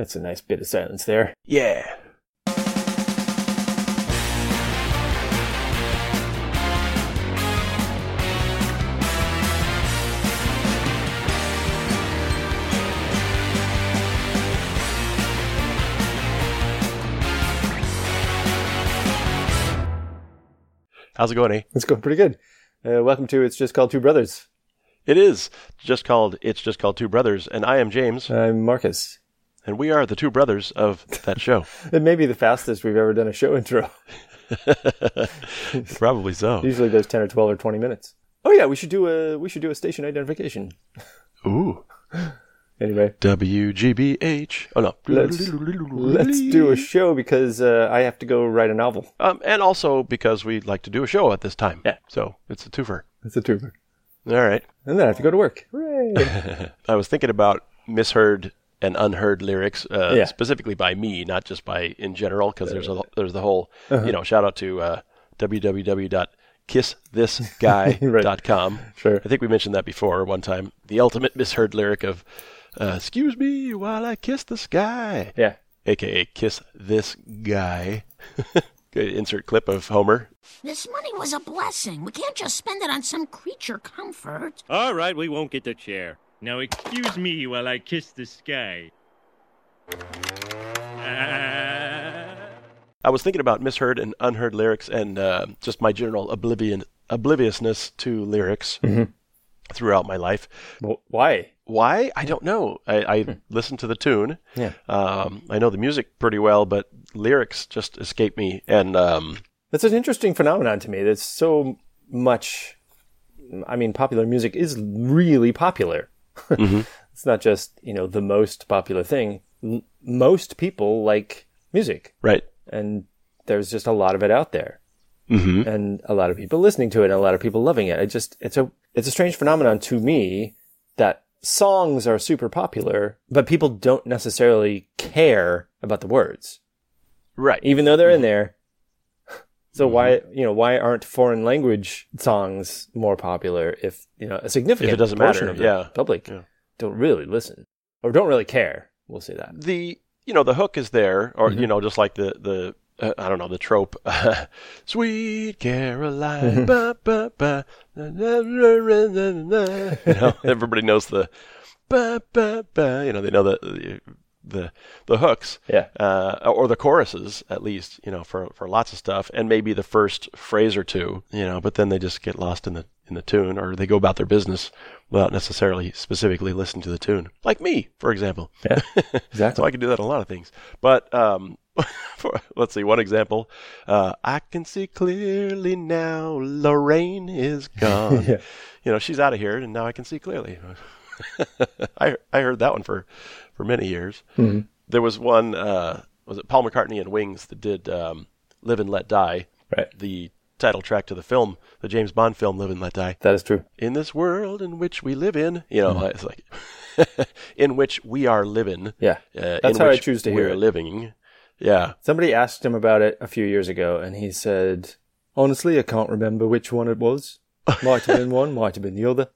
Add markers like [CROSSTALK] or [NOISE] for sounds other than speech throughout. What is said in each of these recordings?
That's a nice bit of silence there. Yeah. How's it going, eh? It's going pretty good. Uh, welcome to It's Just Called Two Brothers. It is just called It's Just Called Two Brothers, and I am James, I'm Marcus. And we are the two brothers of that show. [LAUGHS] It may be the fastest we've ever done a show intro. [LAUGHS] Probably so. Usually there's 10 or 12 or 20 minutes. Oh yeah, we should do a we should do a station identification. Ooh. [LAUGHS] Anyway, WGBH. Oh no. let's let's do a show because uh, I have to go write a novel. Um, and also because we like to do a show at this time. Yeah. So it's a twofer. It's a tuber. All right. And then I have to go to work. Hooray! I was thinking about misheard and unheard lyrics, uh, Yeah. specifically by me, not just by in general, because there's a there's the whole you know shout out to uh, www.kissthisguy.com. [LAUGHS] Sure. I think we mentioned that before one time. The ultimate misheard lyric of uh, "Excuse me while I kiss the sky," yeah. aka "Kiss this guy." [LAUGHS] Okay, Insert clip of Homer. This money was a blessing. We can't just spend it on some creature comfort. All right, we won't get the chair. Now excuse me while I kiss the sky. Ah. I was thinking about misheard and unheard lyrics and uh, just my general oblivion obliviousness to lyrics throughout my life. Well, why? Why? I don't know. I, I listen to the tune. Yeah. Um, I know the music pretty well, but lyrics just escape me. And um, That's an interesting phenomenon to me. That's so much. I mean, popular music is really popular. [LAUGHS] it's not just you know the most popular thing. M- most people like music, right. and there's just a lot of it out there, hmm and a lot of people listening to it, and a lot of people loving it. It just it's a it's a strange phenomenon to me that songs are super popular, but people don't necessarily care about the words Right. even though they're in there. So why mm-hmm. you know why aren't foreign language songs more popular if you know a significant If it doesn't portion matter, of the yeah. public Yeah. don't really listen or don't really care? We'll say that. the you know the hook is there, or you mm-hmm. know just like the the uh, I don't know the trope, [LAUGHS] sweet Caroline, mm-hmm. ba, ba, ba, na, na, na, na, na, na. [LAUGHS] you know [LAUGHS] everybody knows the ba, ba, ba, you know they know the the the, hooks, Yeah. uh, or the choruses at least, you know for for lots of stuff, and maybe the first phrase or two, you know, but then they just get lost in the in the tune, or they go about their business without necessarily specifically listening to the tune, like me, for example. Yeah, [LAUGHS] So. I can do that a lot of things. But um, [LAUGHS] for, let's see, one example. Uh, I can see clearly now Lorraine is gone. [LAUGHS] Yeah. You know, she's out of here, and now I can see clearly. [LAUGHS] I I heard that one for for many years. Mm-hmm. There was one. Uh, was it Paul McCartney and Wings that did um, "Live and Let Die"? Right. The title track to the film, the James Bond film "Live and Let Die." That is true. in this world in which we live in, you Mm-hmm. know, it's like [LAUGHS] in which we are living. Yeah. Uh, That's how I choose to hear we're it. living. Yeah. Somebody asked him about it a few years ago, and he said, "Honestly, I can't remember which one it was. [LAUGHS] Might have been one, might have been the other."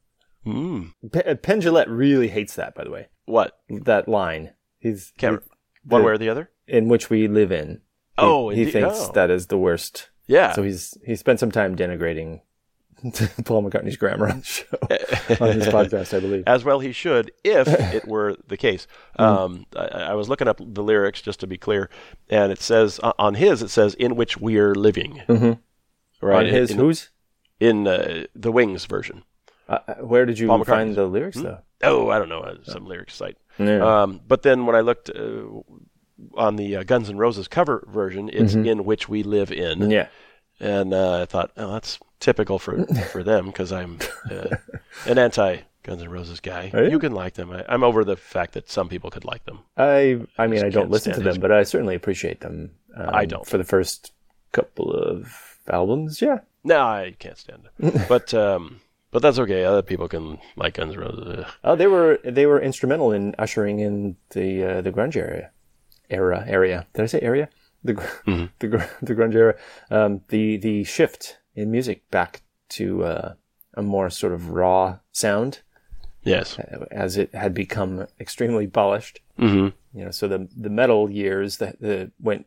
Mm. Pe- Penn really hates that, by the way. What? That line. He's Can't, he- one the- way or the other? in which we live in. He- Oh, he indeed. thinks Oh. that is the worst. Yeah. So he's he spent some time denigrating [LAUGHS] Paul McCartney's grammar on the show [LAUGHS] on his podcast, I believe. As well he should, if [LAUGHS] it were the case. Um, I, I was looking up the lyrics just to be clear, and it says uh, on his it says "in which we're living." Mhm. Right. on his in, whose? in uh, the Wings version. Uh, uh, where did you Paul McCartney's. find the lyrics though? Oh, I don't know, some lyrics site. Yeah. Um, but then when I looked uh, on the uh, Guns N' Roses cover version, it's "in which we live in." Mm-hmm. yeah. and uh, I thought, oh, that's typical for [LAUGHS] for them because I'm uh, an anti Guns N' Roses guy. You? You can like them. I, I'm over the fact that some people could like them. I I mean just I don't listen to them, but I certainly appreciate them. Um, I don't. for the first couple of albums. Yeah. No, I can't stand it. [LAUGHS] but um, but that's okay. Other people can like Guns N' Roses. Oh, they were they were instrumental in ushering in the uh, the grunge area. Era area. Did I say area? The [LAUGHS] Mm-hmm. the the grunge era. Um, the the shift in music back to uh, a more sort of raw sound, Yes. uh, as it had become extremely polished. hmm You know, so the the metal years that the went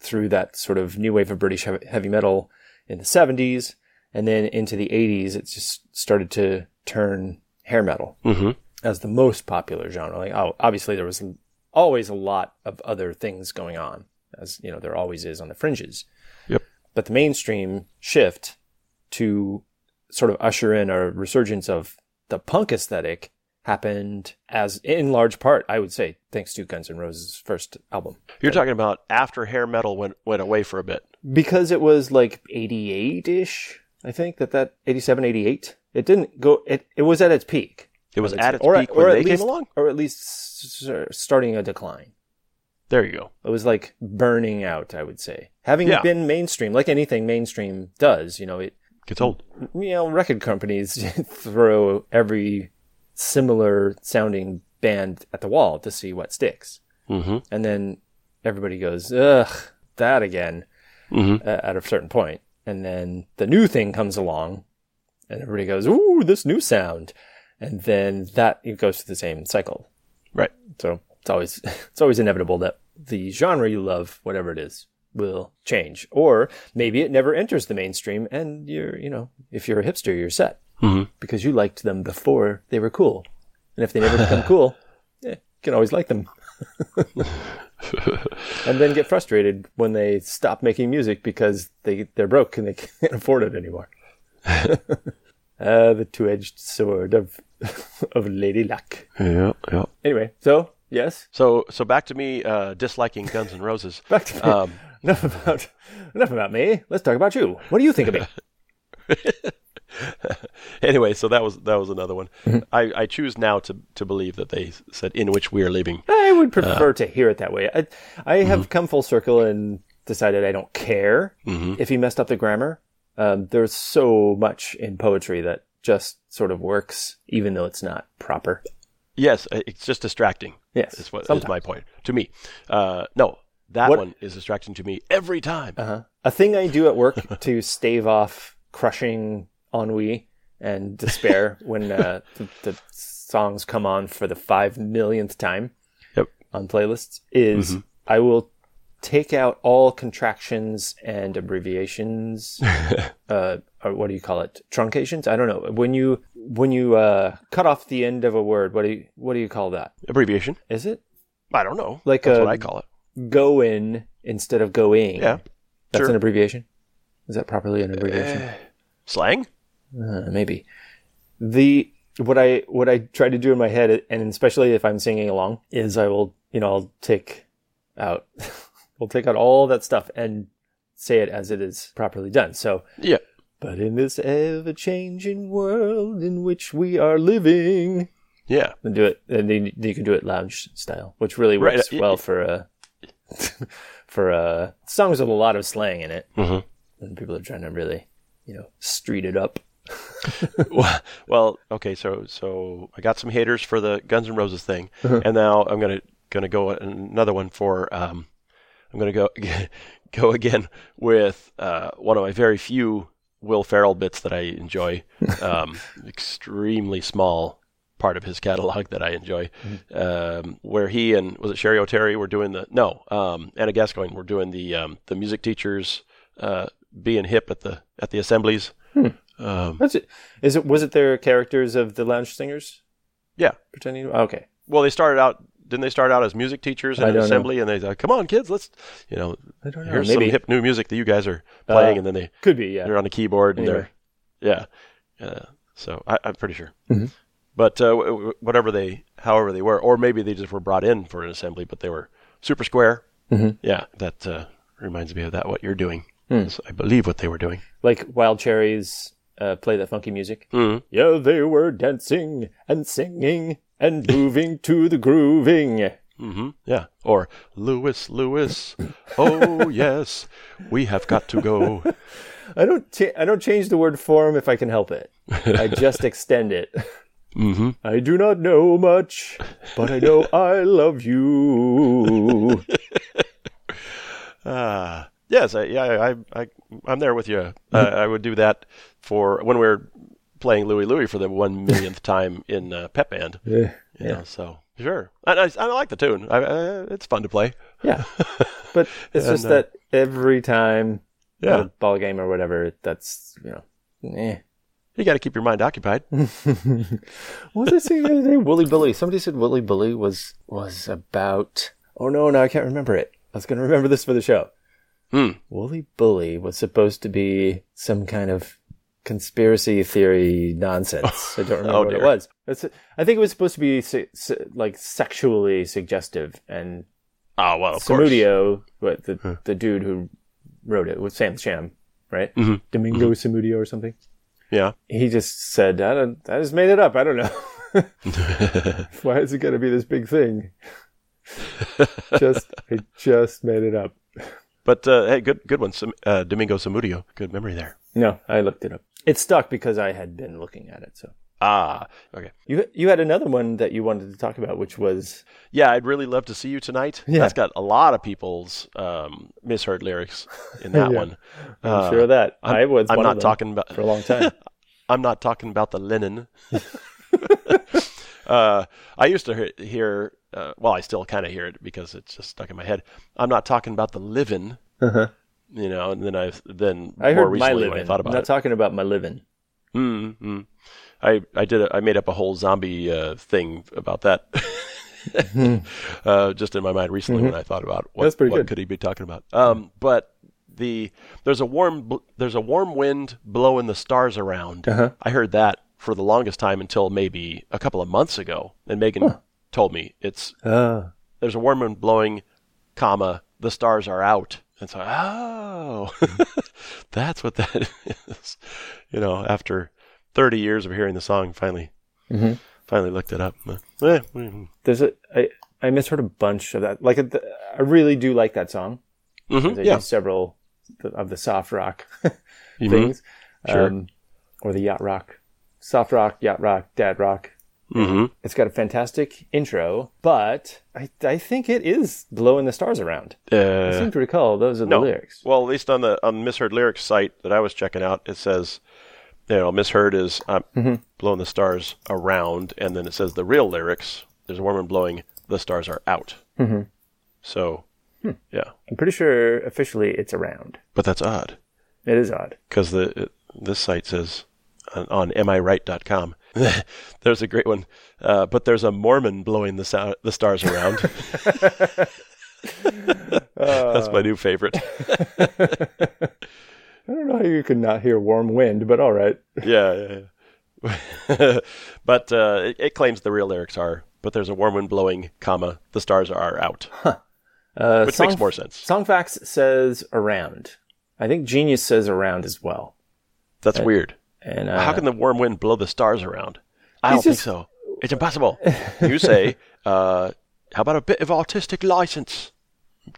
through that sort of new wave of British heavy, heavy metal in the 70s, and then into the 80s, it just started to turn hair metal Mm-hmm. as the most popular genre. Like, oh, obviously there was always a lot of other things going on, as you know, there always is on the fringes. Yep. But the mainstream shift to sort of usher in a resurgence of the punk aesthetic happened as in large part, I would say, thanks to Guns N' Roses' first album. You're talking about after hair metal went went away for a bit. Because it was like 88 ish, I think that that 87, 88. It didn't go, it, it was at its peak. It was at its Or- peak or when at they least- came along. Or at least starting a decline. There you go. It was like burning out, I would say. Having Yeah. been mainstream, like anything mainstream does, you know, it, Gets old. you know, record companies [LAUGHS] throw every similar sounding band at the wall to see what sticks. Mm-hmm. And then everybody goes, ugh, that again Mhm. uh, at a certain point. And then the new thing comes along and everybody goes, ooh, this new sound. And then that it goes through the same cycle. Right. So it's always [LAUGHS] it's always inevitable that the genre you love, whatever it is, will change. Or maybe it never enters the mainstream and you're, you know, if you're a hipster, you're set. Mhm. Because you liked them before they were cool. And if they never become [LAUGHS] cool, yeah, you can always like them. [LAUGHS] [LAUGHS] and then get frustrated when they stop making music because they they're broke and they can't afford it anymore. [LAUGHS] uh, the two-edged sword of [LAUGHS] of Lady Luck. Yeah. Yeah. Anyway, so yes, So so back to me uh, disliking Guns N' Roses. back to me. Um, enough about enough about me. Let's talk about you. What do you think of me? [LAUGHS] anyway, so that was that was another one. I, I choose now to to believe that they said in which we are leaving. I would prefer to hear it that way. I, I have come full circle and decided I don't care if he messed up the grammar. Um, there's so much in poetry that just sort of works, even though it's not proper. Yes, uh, it's just distracting. Yes, is what is sometimes. my point to me. Uh, no, that What- one is distracting to me every time. Uh-huh. A thing I do at work [LAUGHS] to stave off crushing ennui and despair [LAUGHS] when uh, the, the songs come on for the five millionth time Yep. on playlists is I will take out all contractions and abbreviations. [LAUGHS] uh, or what do you call it? Truncations? I don't know. When you when you uh, cut off the end of a word, what do you what do you call that? Abbreviation. Is it I don't know. Like That's what I call it. go in instead of going? Yeah. that's sure. an abbreviation. Is that properly an abbreviation? Slang. Uh, maybe the what I what I try to do in my head, and especially if I'm singing along, is I will you know I'll take out [LAUGHS] we'll take out all that stuff and say it as it is properly done. So, Yeah. but in this ever changing world in which we are living, Yeah. and do it, and then you can do it lounge style, which really works uh, well for uh, [LAUGHS] for uh, songs with a lot of slang in it. Mhm. When people are trying to really, you know, street it up. Well, well, okay. So, so I got some haters for the Guns N' Roses thing, and now I'm gonna gonna go another one for. Um, I'm gonna go [LAUGHS] go again with uh, one of my very few Will Ferrell bits that I enjoy. [LAUGHS] Um, extremely small part of his catalog that I enjoy, um, where he and was it Cheri Oteri were doing the no um, Ana Gasteyer were doing the um, the music teachers uh, being hip at the at the assemblies. Um, That's it. Is it was it their characters of the lounge singers yeah. pretending? To, okay, Well, they started out. Didn't they start out as music teachers in an don't know. assembly? And they said, "Come on, kids, let's, you know, I don't know. here's Maybe some hip new music that you guys are playing." Uh, and then they could be. Yeah. they're on the keyboard and they're, yeah. Uh, so I, I'm pretty sure. Mhm. But uh, whatever they, however they were, or maybe they just were brought in for an assembly, but they were super square. Mhm. Yeah, that uh, reminds me of that. What you're doing. That's, I believe, what they were doing. Like Wild Cherries uh, play that funky music. Mhm. Yeah, they were dancing and singing and moving to the grooving. hmm Yeah. Or Lewis, Lewis. Oh yes, we have got to go. I don't. Cha- I don't change the word form if I can help it. I [LAUGHS] just extend it. hmm I do not know much, but I know I love you. Uh, [LAUGHS] yes, I, yeah, I, I, I'm there with you. Uh, I would do that for when we're playing Louie Louie for the one [LAUGHS] millionth time in uh, Pep Band. Yeah. You know, so sure, and I, I like the tune. I, uh, it's fun to play. Yeah. [LAUGHS] But it's And, just uh, that every time Yeah. a ball game or whatever, that's, you know, eh. You got to keep your mind occupied. [LAUGHS] What was I saying the other day? Wooly Bully. Somebody said Wooly Billy was was about. Oh no, no, I can't remember it. I was going to remember this for the show. Hmm. Wooly Bully was supposed to be some kind of conspiracy theory nonsense. [LAUGHS] I don't remember Oh, what it was. It's, I think it was supposed to be se- se- like sexually suggestive, and Oh well, of course. Samudio, what the the dude who wrote it was Sam Sham, right? Mm-hmm. Domingo Samudio or something Yeah. he just said, I, don't, I just made it up. I don't know. [LAUGHS] Why is it going to be this big thing? [LAUGHS] just, I just made it up. But uh, hey, good good one, uh, Domingo Samudio. Good memory there. No, I looked it up. It stuck because I had been looking at it. So Ah, okay. you you had another one that you wanted to talk about, which was Yeah, I'd really love to see you tonight. Yeah. That's got a lot of people's um, misheard lyrics in that [LAUGHS] Yeah. one. I'm Uh, sure of that I'm, I was. I'm one not talking about. for a long time. [LAUGHS] I'm not talking about the linen. [LAUGHS] uh, I used to hear, hear uh, well, I still kind of hear it because it's just stuck in my head. I'm not talking about the living. You know, and then I then Uh-huh. I more heard my living. I thought I'm not it. talking about my living. Mm-hmm. I I did a, I made up a whole zombie uh, thing about that. [LAUGHS] uh, just in my mind recently when I thought about what, what good. could he be talking about. Um, but the there's a warm there's a warm wind blowing the stars around. Uh-huh. I heard that for the longest time until maybe a couple of months ago, and Megan told me it's Ah, there's a warm wind blowing, comma the stars are out. And so, oh, [LAUGHS] that's what that is. You know, after 30 years of hearing the song, finally, Mm-hmm. finally looked it up. But, eh, mm, there's a I I misheard a bunch of that. Like I really do like that song. mhm, yeah, several of the soft rock [LAUGHS] Mhm. things, Sure. um, or the yacht rock, soft rock, yacht rock, dad rock. hmm It's got a fantastic intro, but I, I think it is blowing the stars around. I Uh, seem to recall those are the no. lyrics. Well, at least on the on the misheard lyrics site that I was checking out, it says, you know, misheard is uh, Mm-hmm. blowing the stars around, and then it says the real lyrics. There's a woman blowing, the stars are out. Mm-hmm. So, Hmm. yeah, I'm pretty sure officially it's around. but that's odd. It is odd. because the it- this site says on, on amiright.com [LAUGHS] there's a great one. Uh, but there's a mormon blowing the the stars around. [LAUGHS] [LAUGHS] That's my new favorite. I don't know how you could not hear warm wind, but all right. yeah, yeah, yeah. but uh, it, it claims the real lyrics are but there's a warm wind blowing comma the stars are out. Uh, which Song- makes more sense. Songfacts says around. I think Genius says around as well. that's weird And uh, how can the warm wind blow the stars around? I don't just- think so. It's impossible. You [LAUGHS] say uh, how about a bit of artistic license?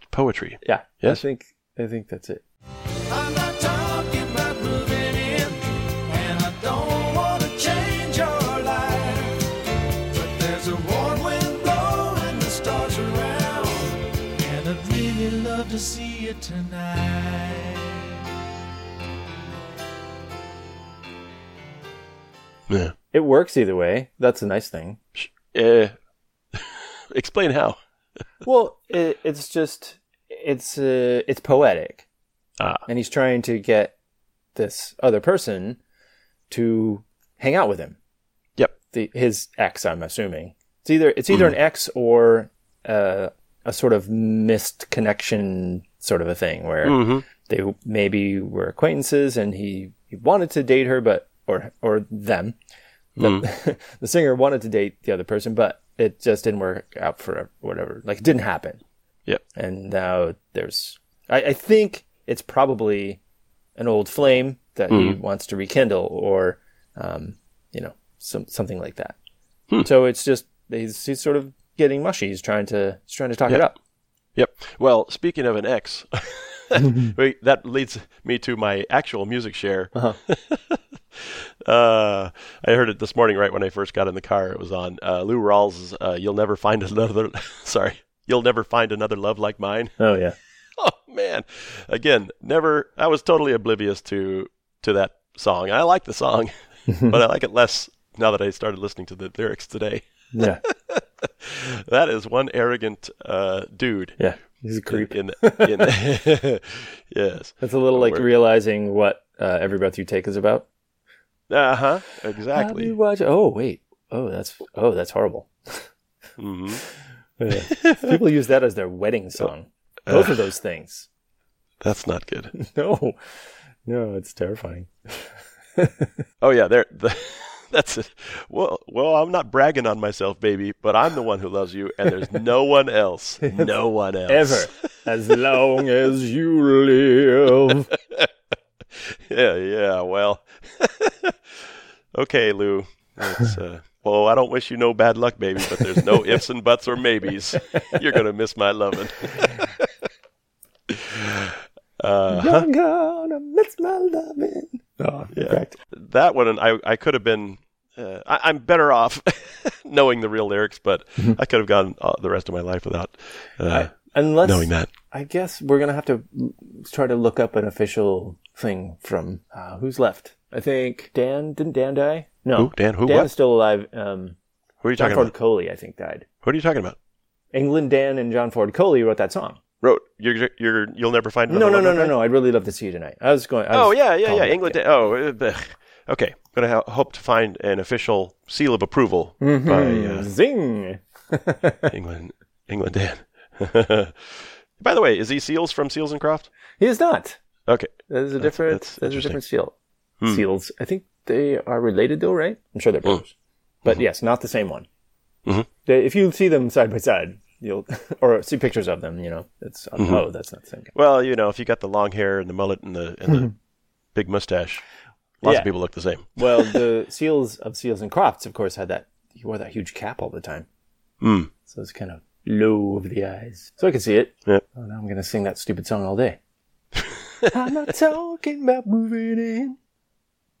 Poetry. Yeah, Yes. I think I think that's it. Yeah It works either way. That's a nice thing. Uh, [LAUGHS] explain how. Well, it, it's just it's uh, it's poetic, Ah, and he's trying to get this other person to hang out with him. yep. The, his ex, I'm assuming. It's either it's either an ex or uh, a sort of missed connection sort of a thing where hmm they maybe were acquaintances and he, he wanted to date her, but or or them. The, hmm. [LAUGHS] the singer wanted to date the other person, but it just didn't work out for whatever. Like it didn't happen. Yep. And now there's, I, I think it's probably an old flame that he hmm. wants to rekindle, or, um, you know, some something like that. Hmm. So it's just he's he's sort of getting mushy. He's trying to he's trying to talk it up. Yep. Well, speaking of an ex, [LAUGHS] [LAUGHS] that leads me to my actual music share. [LAUGHS] uh, I heard it this morning right when I first got in the car. It was on uh, Lou Rawls' uh, "You'll Never Find Another." [LAUGHS] sorry, "You'll Never Find Another Love Like Mine." Oh yeah. oh man again never i was totally oblivious to to that song i like the song but I like it less now that I started listening to the lyrics today. Yeah, That is one arrogant uh, dude. yeah. He's a creep. In, [LAUGHS] in, [LAUGHS] yes. It's a little like Where- realizing what uh, Every Breath You Take is about. Uh huh. I'll Exactly. be watching- Oh wait. Oh, that's oh, that's horrible. hmm [LAUGHS] Yeah. People use that as their wedding song. Both of those things. That's not good. No, no, it's terrifying. Oh yeah, there. The, [LAUGHS] that's it. Well, well, I'm not bragging on myself, baby, but I'm the one who loves you, and there's no one else. [LAUGHS] No one else Ever, as long as you live. [LAUGHS] Yeah, yeah. Well, okay, Lou. It's, uh, well, I don't wish you no bad luck, baby, but there's no ifs and buts or maybes. You're gonna miss my loving. uh, You're gonna miss my loving. Oh, Yeah. correct. that one, I, I could have been. Uh, I, I'm better off [LAUGHS] knowing the real lyrics, but I could have gone uh, the rest of my life without uh, Unless knowing that. I guess we're gonna have to try to look up an official thing from uh, who's left. I think Dan didn't Dan die? No, Who? Dan? Who? Dan What? is still alive. Um, Who are you John talking Ford about? Coley, I think, died. What are you talking about? England Dan and John Ford Coley wrote that song. Wrote you're you're you'll never find No, another no, no, no, no. I'd really love to see you tonight. I was going. I Oh was yeah, yeah, yeah. England. to- Oh, uh, blech. okay. Gonna ha- hope to find an official seal of approval by uh, Zing. [LAUGHS] England. England Dan. [LAUGHS] by the way, is he Seals from Seals and Croft? He is not. Okay. That is a different. that's That is a different seal. Hmm. Seals. I think they are related, though, right? I'm sure they're brothers, but yes, not the same one. Mhm. They, if you see them side by side, you'll [LAUGHS] or see pictures of them. You know, it's Mm-hmm. oh, that's not the same guy. Well, you know, if you got the long hair and the mullet and the and the big mustache, lots Yeah. of people look the same. Well, [LAUGHS] the seals of Seals and Crofts, of course, had that. He wore that huge cap all the time, Hmm. so it's kind of low over the eyes. So I can see it. Yep. Oh, now I'm gonna sing that stupid song all day. [LAUGHS] I'm not talking about moving in.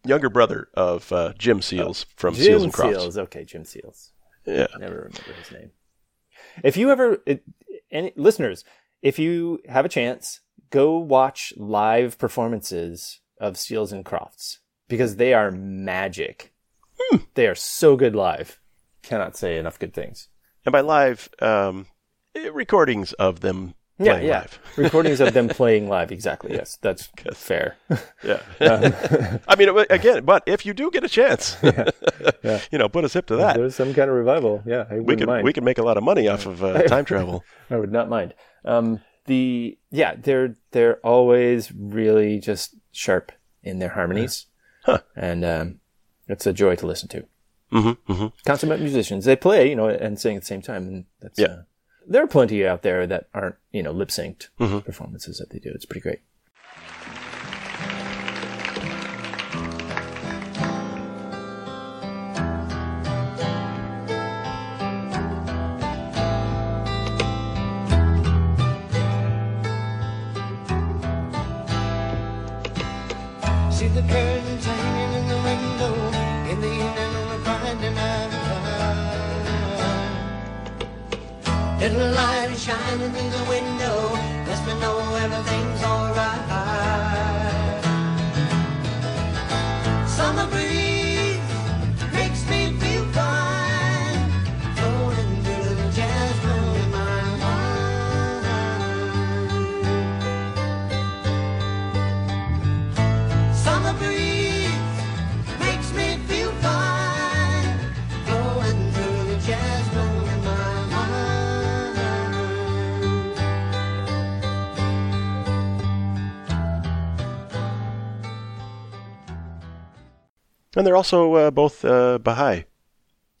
Younger brother of uh, Jim Seals from Jim Seals and Crofts. Seals. Okay, Jim Seals. Yeah. Never remember his name. If you ever, it, any listeners, if you have a chance, go watch live performances of Seals and Crofts because they are magic. Hmm. They are so good live. Cannot say enough good things. And by live, um, recordings of them Yeah, playing yeah. live. [LAUGHS] Recordings of them [LAUGHS] playing live. Exactly. Yes, that's [LAUGHS] fair. Yeah. I mean, again, but if you do get a chance, you know, put a zip to that. There's some kind of revival. Yeah, I We could mind. we could make a lot of money off of uh, time travel. I would not mind. Um, the yeah, they're they're always really just sharp in their harmonies, and um, it's a joy to listen to. Mm-hmm, mm-hmm. Consummate musicians, they play, you know, and sing at the same time, and that's Yeah. uh, there are plenty out there that aren't, you know, lip synced Mm-hmm. performances that they do. It's pretty great. Little light is shining through the window, And they're also uh, both uh, Baha'i.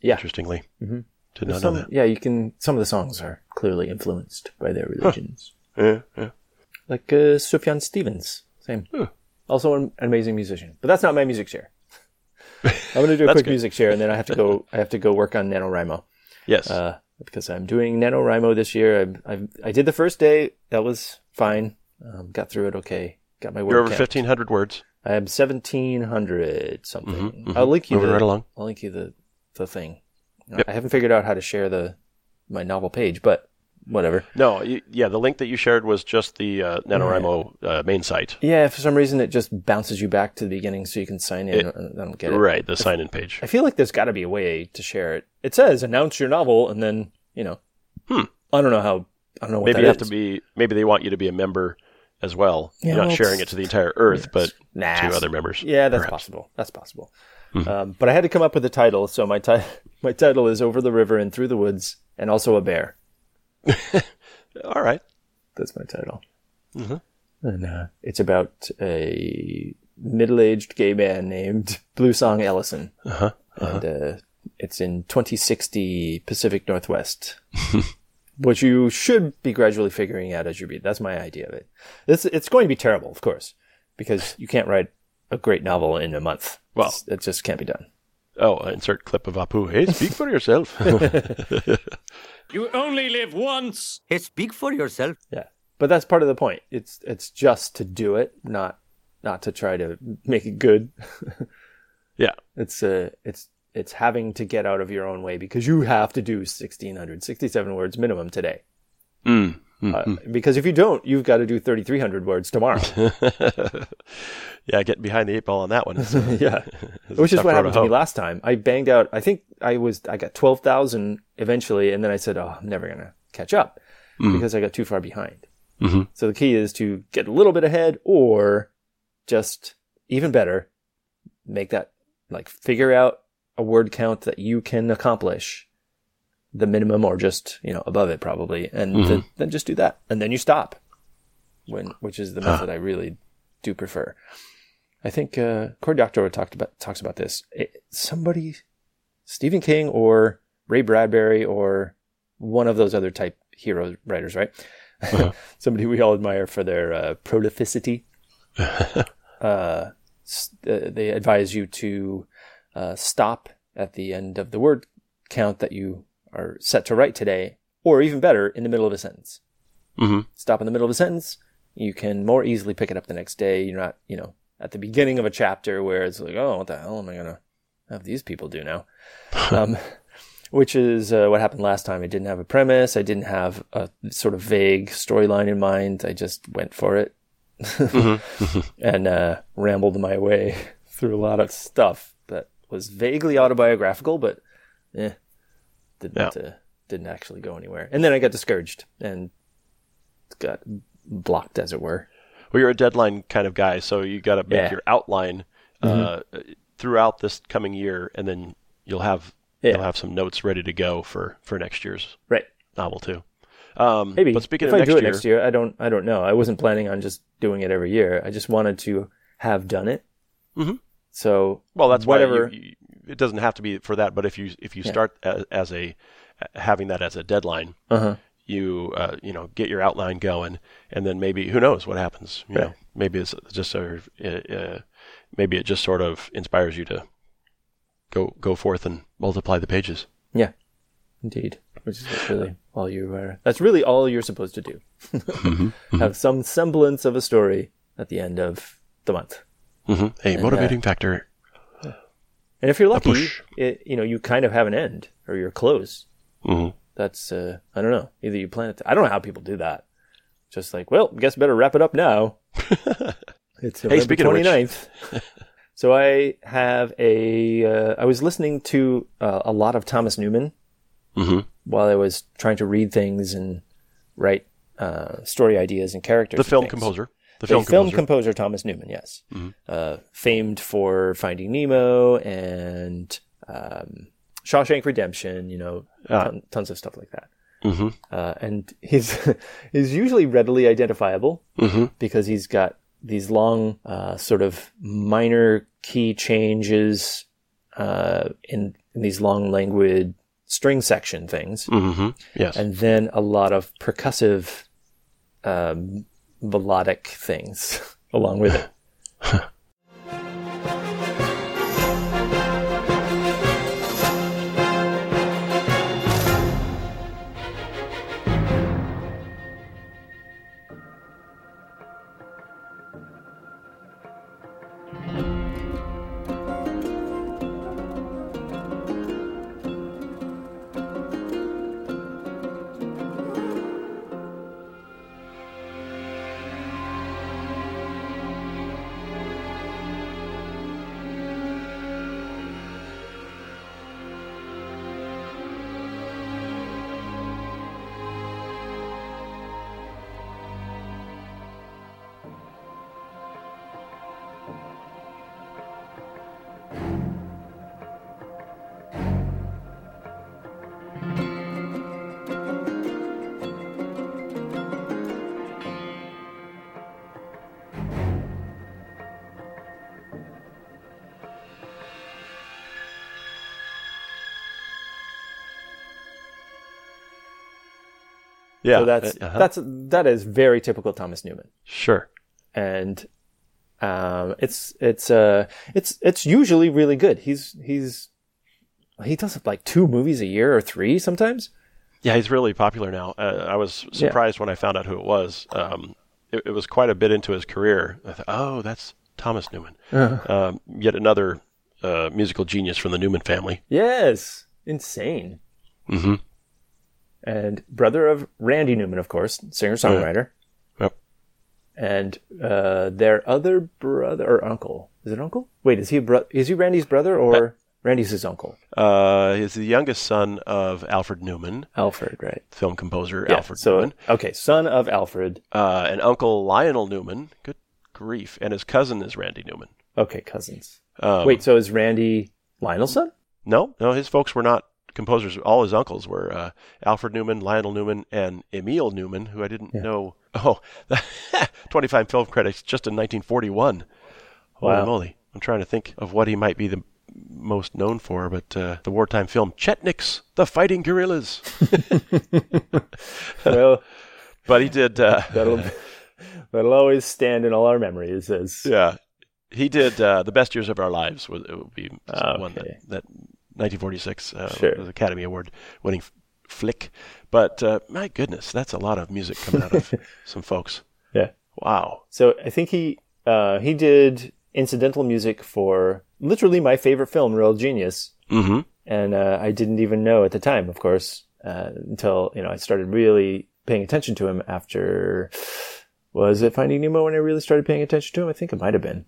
Yeah. Interestingly, Mhm. did not Some, know that. yeah, you can. Some of the songs are clearly influenced by their religions, Yeah, yeah. like uh, Sufjan Stevens. Same. Huh. Also an amazing musician, but that's not my music share. [LAUGHS] I'm going to do a quick good. music share, and then I have to go. I have to go work on NaNoWriMo. Yes. uh, because I'm doing NaNoWriMo this year. I, I, I did the first day. That was fine. Um, got through it okay. Got my word You're over count. fifteen hundred words. I have 1700 something. Mhm, mhm. I'll link you Moving the, right along. I'll link you the, the thing. Yep. I haven't figured out how to share the, my novel page, but whatever. No, yeah, the link that you shared was just the uh, NaNoWriMo uh, main site. Yeah, for some reason it just bounces you back to the beginning so you can sign in. It- I don't get it. Right, the sign in page. I feel like there's got to be a way to share it. It says announce your novel, and then you know, Hmm. I don't know how. I don't know what Maybe that you have to be. Maybe they want you to be a member as well. Yeah, You're not well, sharing it to the entire Earth, but Nah, to other members. Yeah, that's perhaps. possible. That's possible. Um, but I had to come up with a title, so my ti- [LAUGHS] my title is "Over the River and Through the Woods," and also a bear. [LAUGHS] All right. That's my title. And uh, it's about a middle-aged gay man named [LAUGHS] Blue Song Ellison, Uh-huh. and uh, it's in 2060 Pacific Northwest, which you should be gradually figuring out as you read. That's my idea of it. It's it's going to be terrible, of course, because you can't write a great novel in a month. Well- It's- it just can't be done. Oh, insert clip of Apu. Hey, speak for yourself. [LAUGHS] [LAUGHS] You only live once. Hey, speak for yourself. Yeah, but that's part of the point. It's it's just to do it, not not to try to make it good. [LAUGHS] yeah. It's uh, it's it's having to get out of your own way because you have to do 1600 67 words minimum today. Mm. Uh, because if you don't, you've got to do 3300 words tomorrow. [LAUGHS] yeah, getting behind the eight ball on that one. is, uh, [LAUGHS] yeah. is Which is what happened to me last time. I banged out I think I was I got 12,000 eventually and then I said, "Oh, I'm never going to catch up because I got too far behind." Mhm. So the key is to get a little bit ahead or just even better make that like figure out a word count that you can accomplish the minimum or just you know above it probably. And th- then just do that. And then you stop when which is the method i really do prefer. I think uh Cory Doctorow talked about talks about this. It, somebody stephen king or ray bradbury or one of those other type hero writers right? [LAUGHS] Somebody we all admire for their uh, prolificity. [LAUGHS] Uh, uh, they advise you to uh, stop at the end of the word count that you are set to write today, or even better, in the middle of a sentence. Mhm. Stop in the middle of a sentence. You can more easily pick it up the next day. You're not, you know, at the beginning of a chapter where it's like, oh, what the hell am I gonna have these people do now? [LAUGHS] um, which is uh, what happened last time. I didn't have a premise. I didn't have a sort of vague storyline in mind. I just went for it [LAUGHS] and uh, rambled my way [LAUGHS] through a lot of stuff was vaguely autobiographical, but eh, didn't uh, didn't actually go anywhere. And then I got discouraged and got blocked, as it were. Well, you're a deadline kind of guy, so you got to make Yeah. Mm-hmm. your outline uh, throughout this coming year, and then you'll have Yeah. you'll have some notes ready to go for for next year's Right. novel too. Um, Maybe. But speaking if of I next do it year, next year, I don't. I don't know. I wasn't planning on just doing it every year. I just wanted to have done it. Mhm. So well, that's whatever. why you, it doesn't have to be for that. But if you if you Yeah. start as, as a having that as a deadline, uh-huh. you uh, you know get your outline going, and then maybe who knows what happens. You Right. know, maybe it's just sort of uh, uh, maybe it just sort of inspires you to go go forth and multiply the pages. Yeah, indeed. Which is really all you are. That's really all you're supposed to do. [LAUGHS] Mm-hmm. Have some semblance of a story at the end of the month. Hmm A uh, motivating factor. And if you're lucky, it, you know, you kind of have an end or you're close. hmm That's uh, I don't know. Either you plan it. To, I don't know how people do that. Just like, well, guess better wrap it up now. [LAUGHS] it's November speaking of which- 29th. [LAUGHS] so I have a. Uh, I was listening to uh, a lot of Thomas Newman hmm while I was trying to read things and write uh, story ideas and characters. The and film things. composer. The film, film, composer. composer Thomas Newman, yes, uh, famed for Finding Nemo and um, Shawshank Redemption. You know, Ah. ton, tons of stuff like that. hmm Uh, and he's he's [LAUGHS] usually readily identifiable hmm because he's got these long, uh, sort of minor key changes uh, in, in these long, languid string section things hmm Yes. and then a lot of percussive um, melodic things [LAUGHS] along with it. [LAUGHS] Yeah, So that's uh-huh. that's that is very typical Thomas Newman. sure. and um, it's it's uh it's it's usually really good. He's he's he does like two movies a year or three sometimes. Yeah, he's really popular now. Uh, I was surprised when I found out who it was. Um, it, it was quite a bit into his career. I thought, oh, that's Thomas Newman. Um, yet another uh, musical genius from the Newman family. Yes, insane. Mm-hmm. And brother of Randy Newman, of course, singer songwriter, Yep. and uh, their other brother or uncle is it uncle? Wait, is he a bro- is he Randy's brother or Randy's his uncle? Uh, he's the youngest son of Alfred Newman, Alfred, right? film composer Yeah, Alfred so Newman, okay, son of Alfred. uh, and uncle Lionel Newman. Good grief! And his cousin is Randy Newman. Okay, cousins. Um, Wait, so is Randy Lionel's son? no, no, his folks were not composers. All his uncles were uh, Alfred Newman, Lionel Newman, and Emil Newman, who I didn't know. [LAUGHS] Oh, [LAUGHS] 25 film credits just in 1941. Holy Wow. moly! I'm trying to think of what he might be the most known for, but uh, the wartime film Chetniks, the Fighting Guerrillas. [LAUGHS] well, But he did. Uh, that'll that'll always stand in all our memories as Yeah, he did. Uh, the best years of our lives it would be one that, that 1946 uh, Sure. Academy Award winning flick. But uh, my goodness, that's a lot of music coming out of [LAUGHS] some folks. yeah. Wow. So I think he uh, he did incidental music for literally my favorite film, Real Genius, Mm-hmm. and uh, I didn't even know at the time, of course, uh, until you know I started really paying attention to him after. Was it Finding Nemo when I really started paying attention to him? I think it might have been.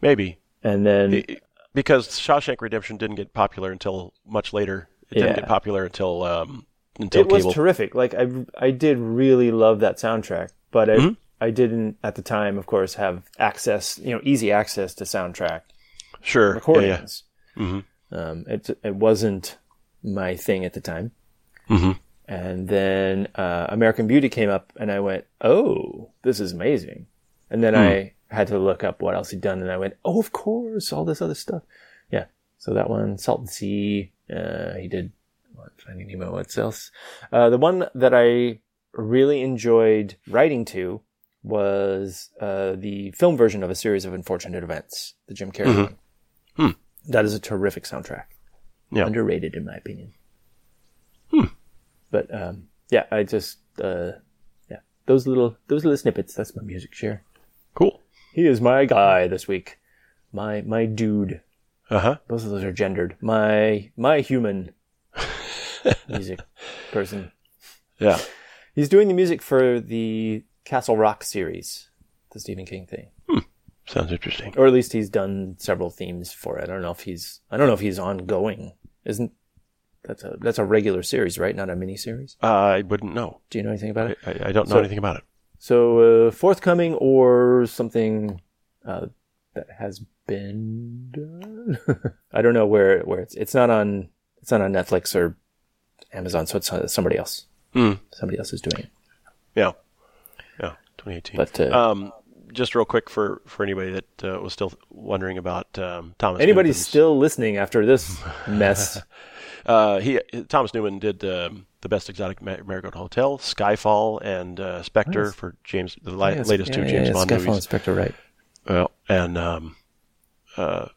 Maybe And then It- because Shawshank Redemption didn't get popular until much later. It Yeah. didn't get popular until um, until it was terrific. Like I, I did really love that soundtrack, but I, Mm-hmm. I didn't at the time, of course, have access, you know, easy access to soundtrack sure. Yeah, yeah. recordings. Mhm. Um, it it wasn't my thing at the time. Mhm. And then uh, American Beauty came up, and I went, "Oh, this is amazing!" And then I had to look up what else he'd done, and I went, "Oh, of course, all this other stuff." Yeah. So that one, Salt and Sea. Uh, he did what, Finding Nemo. What else? Uh, the one that I really enjoyed writing to was uh, the film version of a series of unfortunate events, the Jim Carrey one. Hmm. That is a terrific soundtrack. Yeah. Underrated, in my opinion. Hmm. But um, yeah, I just uh, yeah those little those little snippets. That's my music share. He is my guy this week. My my dude. Uh huh. Both of those are gendered. My my human [LAUGHS] music person. Yeah. He's doing the music for the Castle Rock series, the Stephen King thing, Sounds interesting. or at least he's done several themes for it. I don't know if he's I don't know if he's ongoing. Isn't that's a that's a regular series, right? Not a mini series. I wouldn't know. Do you know anything about it? I, I don't know So- anything about it. So uh, forthcoming or something uh, that has been done. [LAUGHS] I don't know where where it's it's not on it's not on Netflix or Amazon, so it's uh, somebody else. Hmm. Somebody else is doing it. Yeah. Yeah. 2018. But uh, Um, just real quick for, for anybody that uh, was still wondering about um, Thomas. Anybody Newman's- still listening after this mess? [LAUGHS] Uh, he Thomas Newman did um, the best exotic Mar- marigold hotel, Skyfall, and uh, Spectre Nice. for James the li- Yes, latest two yeah, James yeah, Bond Skyfall movies. Inspector, right? Well, and um, uh,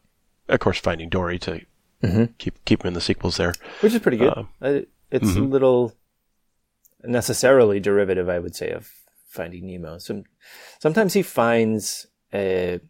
of course Finding Dory to Mm-hmm. keep keep him in the sequels there. Which is pretty good. Um, Uh, it's mhm. a little necessarily derivative, I would say, of Finding Nemo. Some sometimes he finds a.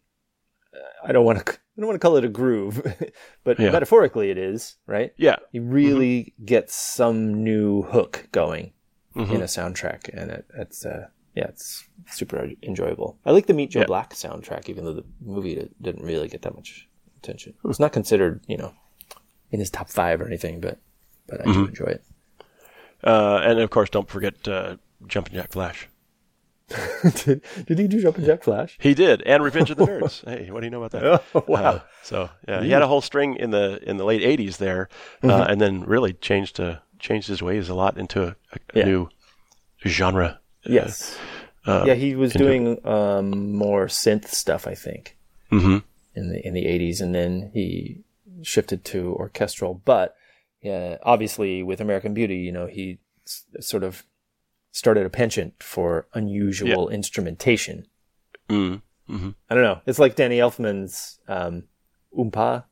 I don't want to. I don't want to call it a groove, [LAUGHS] but Yeah. metaphorically it is right. Yeah, He really gets some new hook going Mhm. in a soundtrack, and it, it's uh, yeah, it's super enjoyable. I like the Meet Joe Yeah. Black soundtrack, even though the movie didn't really get that much attention. It was not considered, you know, in his top five or anything, but but I do enjoy it. uh, and of course don't forget uh, Jumpin' Jack Flash. Did, did he do Jumpin' Jack Flash? He did, and Revenge of the Nerds. hey, what do you know about that? [LAUGHS] Oh, wow. Uh, so yeah, he had a whole string in the in the late '80s there, Mm-hmm. uh, and then really changed uh, changed his ways a lot into a, a, Yeah. new genre. Yes. Uh, yeah, he was doing um, more synth stuff, I think, hmm in the in the eighties, and then he shifted to orchestral. But yeah, obviously with American Beauty, you know, he s- sort of started a penchant for unusual instrumentation. Mm. hmm I don't know. It's like Danny Elfman's um, oompa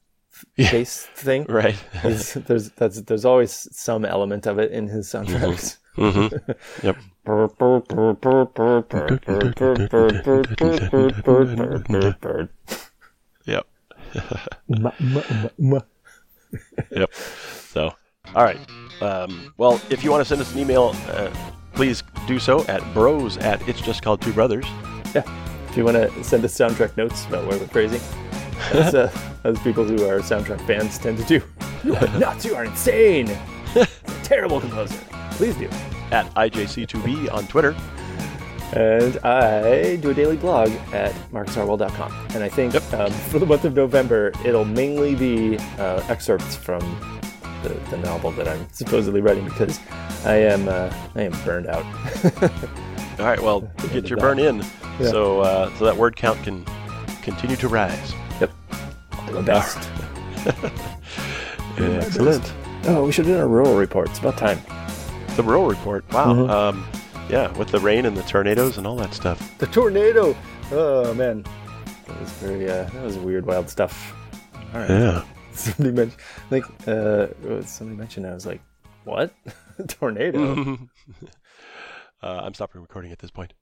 Yeah. bass thing. [LAUGHS] Right. [LAUGHS] There's, there's that's there's always some element of it in his soundtracks. hmm Yep. Yep. [LAUGHS] Yep. So, all right. Um, well, if you want to send us an email, uh, please do so at bros at it's just called two brothers. Yeah. If you want to send us soundtrack notes about where we're crazy, [LAUGHS] as, uh, as people who are soundtrack fans tend to do. You are nuts. You are insane. [LAUGHS] Terrible composer. Please do. At IJC2B on Twitter. And I do a daily blog at marcusarwell.com. And I think um, for the month of November, it'll mainly be uh, excerpts from the, the novel that I'm supposedly writing because I am uh, I am burned out. [LAUGHS] All right. Well, [LAUGHS] get your burn in, Yeah. so uh, so that word count can continue to rise. yep. Do my [LAUGHS] best. Excellent. Oh, we should do a rural report. It's about time. The rural report. Wow. Mhm. Um, yeah, with the rain and the tornadoes and all that stuff. The tornado. Oh man, that was very uh, that was weird, wild stuff. All right. Yeah. [LAUGHS] Somebody mentioned like uh, somebody mentioned. I was like, what? [LAUGHS] tornado. [LAUGHS] uh, I'm stopping recording at this point.